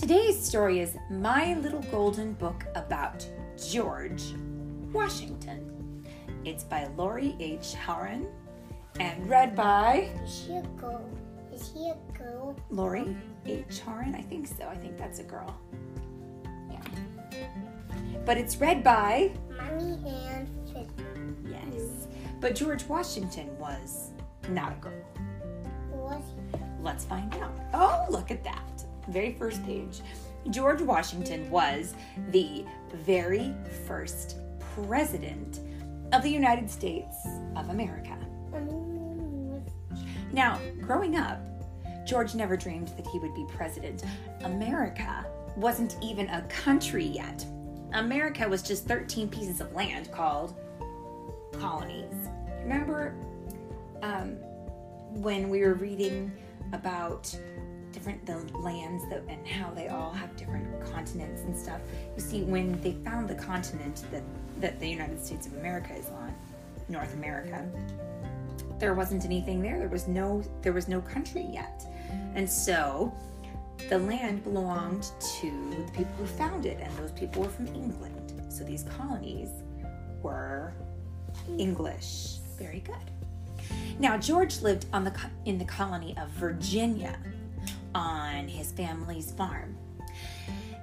Today's story is My Little Golden Book About George Washington. It's by Lori H. Houran and read by Is he a girl? Is he a girl? Lori H. Houran. I think so. I think that's a girl. Yeah. But it's read by, Mommy and Finn. yes. But George Washington was not a girl. Was Let's find out. Oh, look at that. Very first page. George Washington was the very first president of the United States of America. Now, growing up, George never dreamed that he would be president. America wasn't even a country yet. America was just 13 pieces of land called colonies. Remember um, when we were reading about different the lands that and how they all have different continents and stuff? You see, when they found the continent that that the United States of America is on, North America, there wasn't anything there. There was no there was no country yet. And so the land belonged to the people who found it, and those people were from England. So these colonies were English. Very good. Now George lived on the in the colony of Virginia on his family's farm.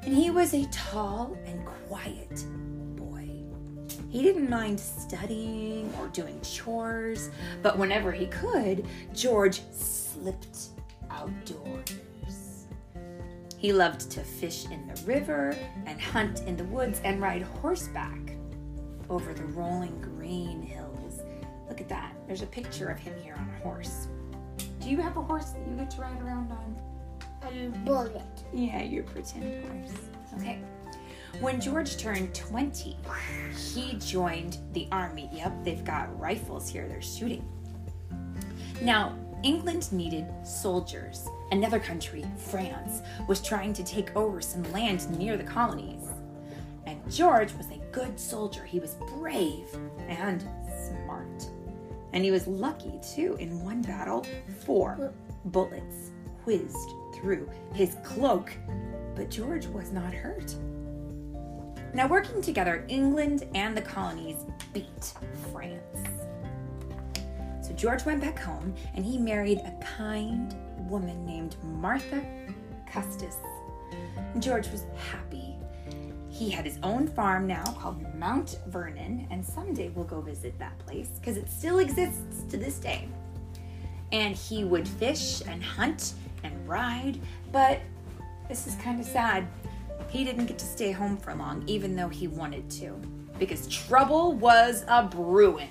And he was a tall and quiet boy. He didn't mind studying or doing chores, but whenever he could, George slipped outdoors. He loved to fish in the river and hunt in the woods and ride horseback over the rolling green hills. Look at that. There's a picture of him here on a horse. Do you have a horse that you get to ride around on? Bullet. Yeah, your pretend horse. Okay. When George turned 20, he joined the army. Yep, they've got rifles here, they're shooting. Now, England needed soldiers. Another country, France, was trying to take over some land near the colonies. And George was a good soldier. He was brave and smart. And he was lucky, too. In one battle, four bullets whizzed through his cloak, but George was not hurt. Now, working together, England and the colonies beat France. So George went back home and he married a kind woman named Martha Custis. George was happy. He had his own farm now called Mount Vernon, and someday we'll go visit that place because it still exists to this day. And he would fish and hunt and ride, but this is kind of sad. He didn't get to stay home for long, even though he wanted to, because trouble was a brewing.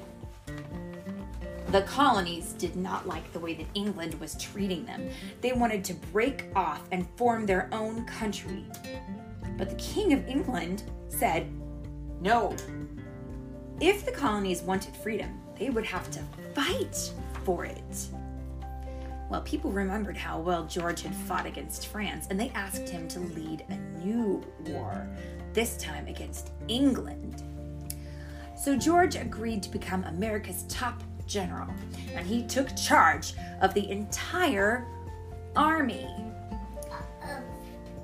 The colonies did not like the way that England was treating them. They wanted to break off and form their own country. But the King of England said, no. If the colonies wanted freedom, they would have to fight for it. Well, people remembered how well George had fought against France, and they asked him to lead a new war, this time against England. So George agreed to become America's top general, and he took charge of the entire army.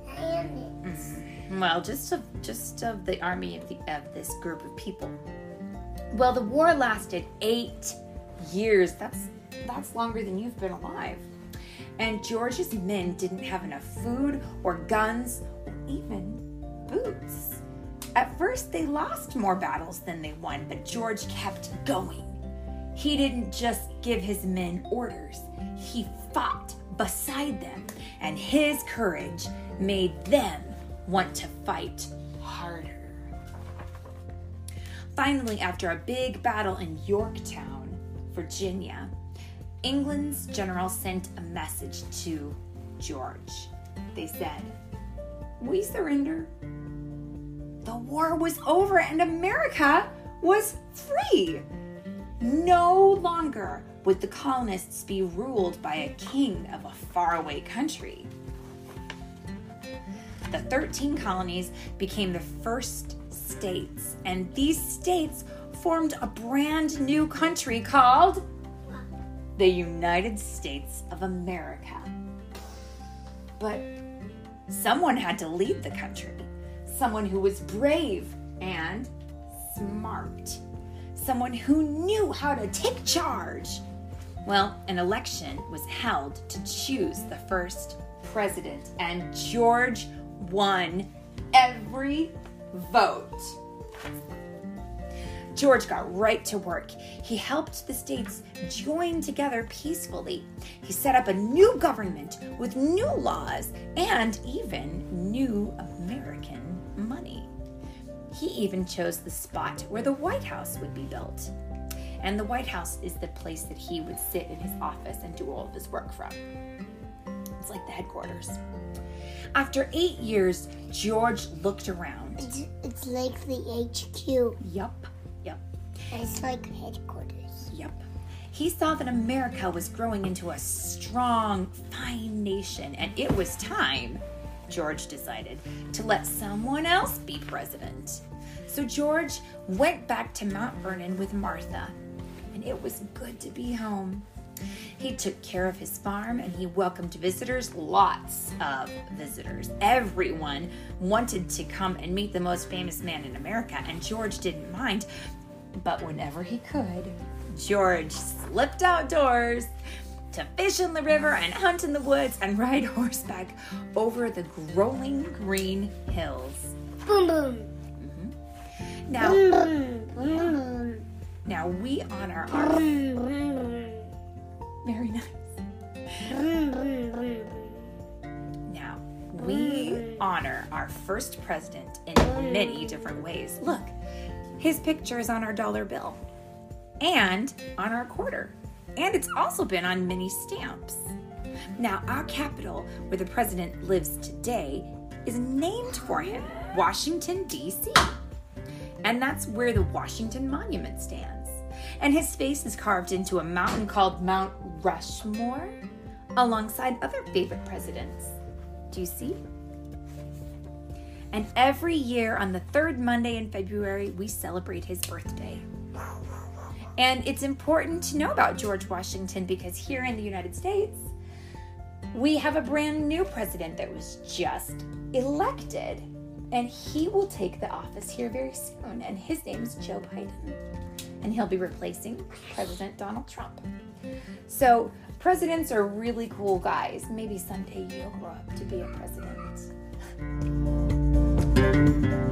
Planets. Well, just of just of the army of, the, of this group of people. Well, the war lasted eight years. That's that's longer than you've been alive. And George's men didn't have enough food or guns or even boots. At first, they lost more battles than they won, but George kept going. He didn't just give his men orders, he fought beside them, and his courage made them want to fight harder. Finally, after a big battle in Yorktown, Virginia, England's general sent a message to George. They said, We surrender. The war was over and America was free. No longer would the colonists be ruled by a king of a faraway country. The 13 colonies became the first states, and these states formed a brand new country called the United States of America. But someone had to lead the country. Someone who was brave and smart. Someone who knew how to take charge. Well, an election was held to choose the first president, and George won every vote. George got right to work. He helped the states join together peacefully. He set up a new government with new laws and even new American money. He even chose the spot where the White House would be built. And the White House is the place that he would sit in his office and do all of his work from. It's like the headquarters. After eight years, George looked around. It's, it's like the HQ. Yup, yup, It's like headquarters. Yep. He saw that America was growing into a strong, fine nation, and it was time, George decided, to let someone else be president. So George went back to Mount Vernon with Martha, and it was good to be home. He took care of his farm and he welcomed visitors, lots of visitors. Everyone wanted to come and meet the most famous man in America, and George didn't mind. But whenever he could, George slipped outdoors to fish in the river and hunt in the woods and ride horseback over the rolling green hills. Boom boom. Mm-hmm. Now, Boom boom. Boom now we honor our boom. Very nice. Now, we honor our first president in many different ways. Look, his picture is on our dollar bill and on our quarter, and it's also been on many stamps. Now, our capital, where the president lives today, is named for him Washington, D.C. And that's where the Washington Monument stands. And his face is carved into a mountain called Mount Rushmore alongside other favorite presidents. Do you see? And every year on the third Monday in February, we celebrate his birthday. And it's important to know about George Washington because here in the United States, we have a brand new president that was just elected. And he will take the office here very soon. And his name is Joe Biden. And he'll be replacing President Donald Trump. So, presidents are really cool guys. Maybe someday you'll grow up to be a president.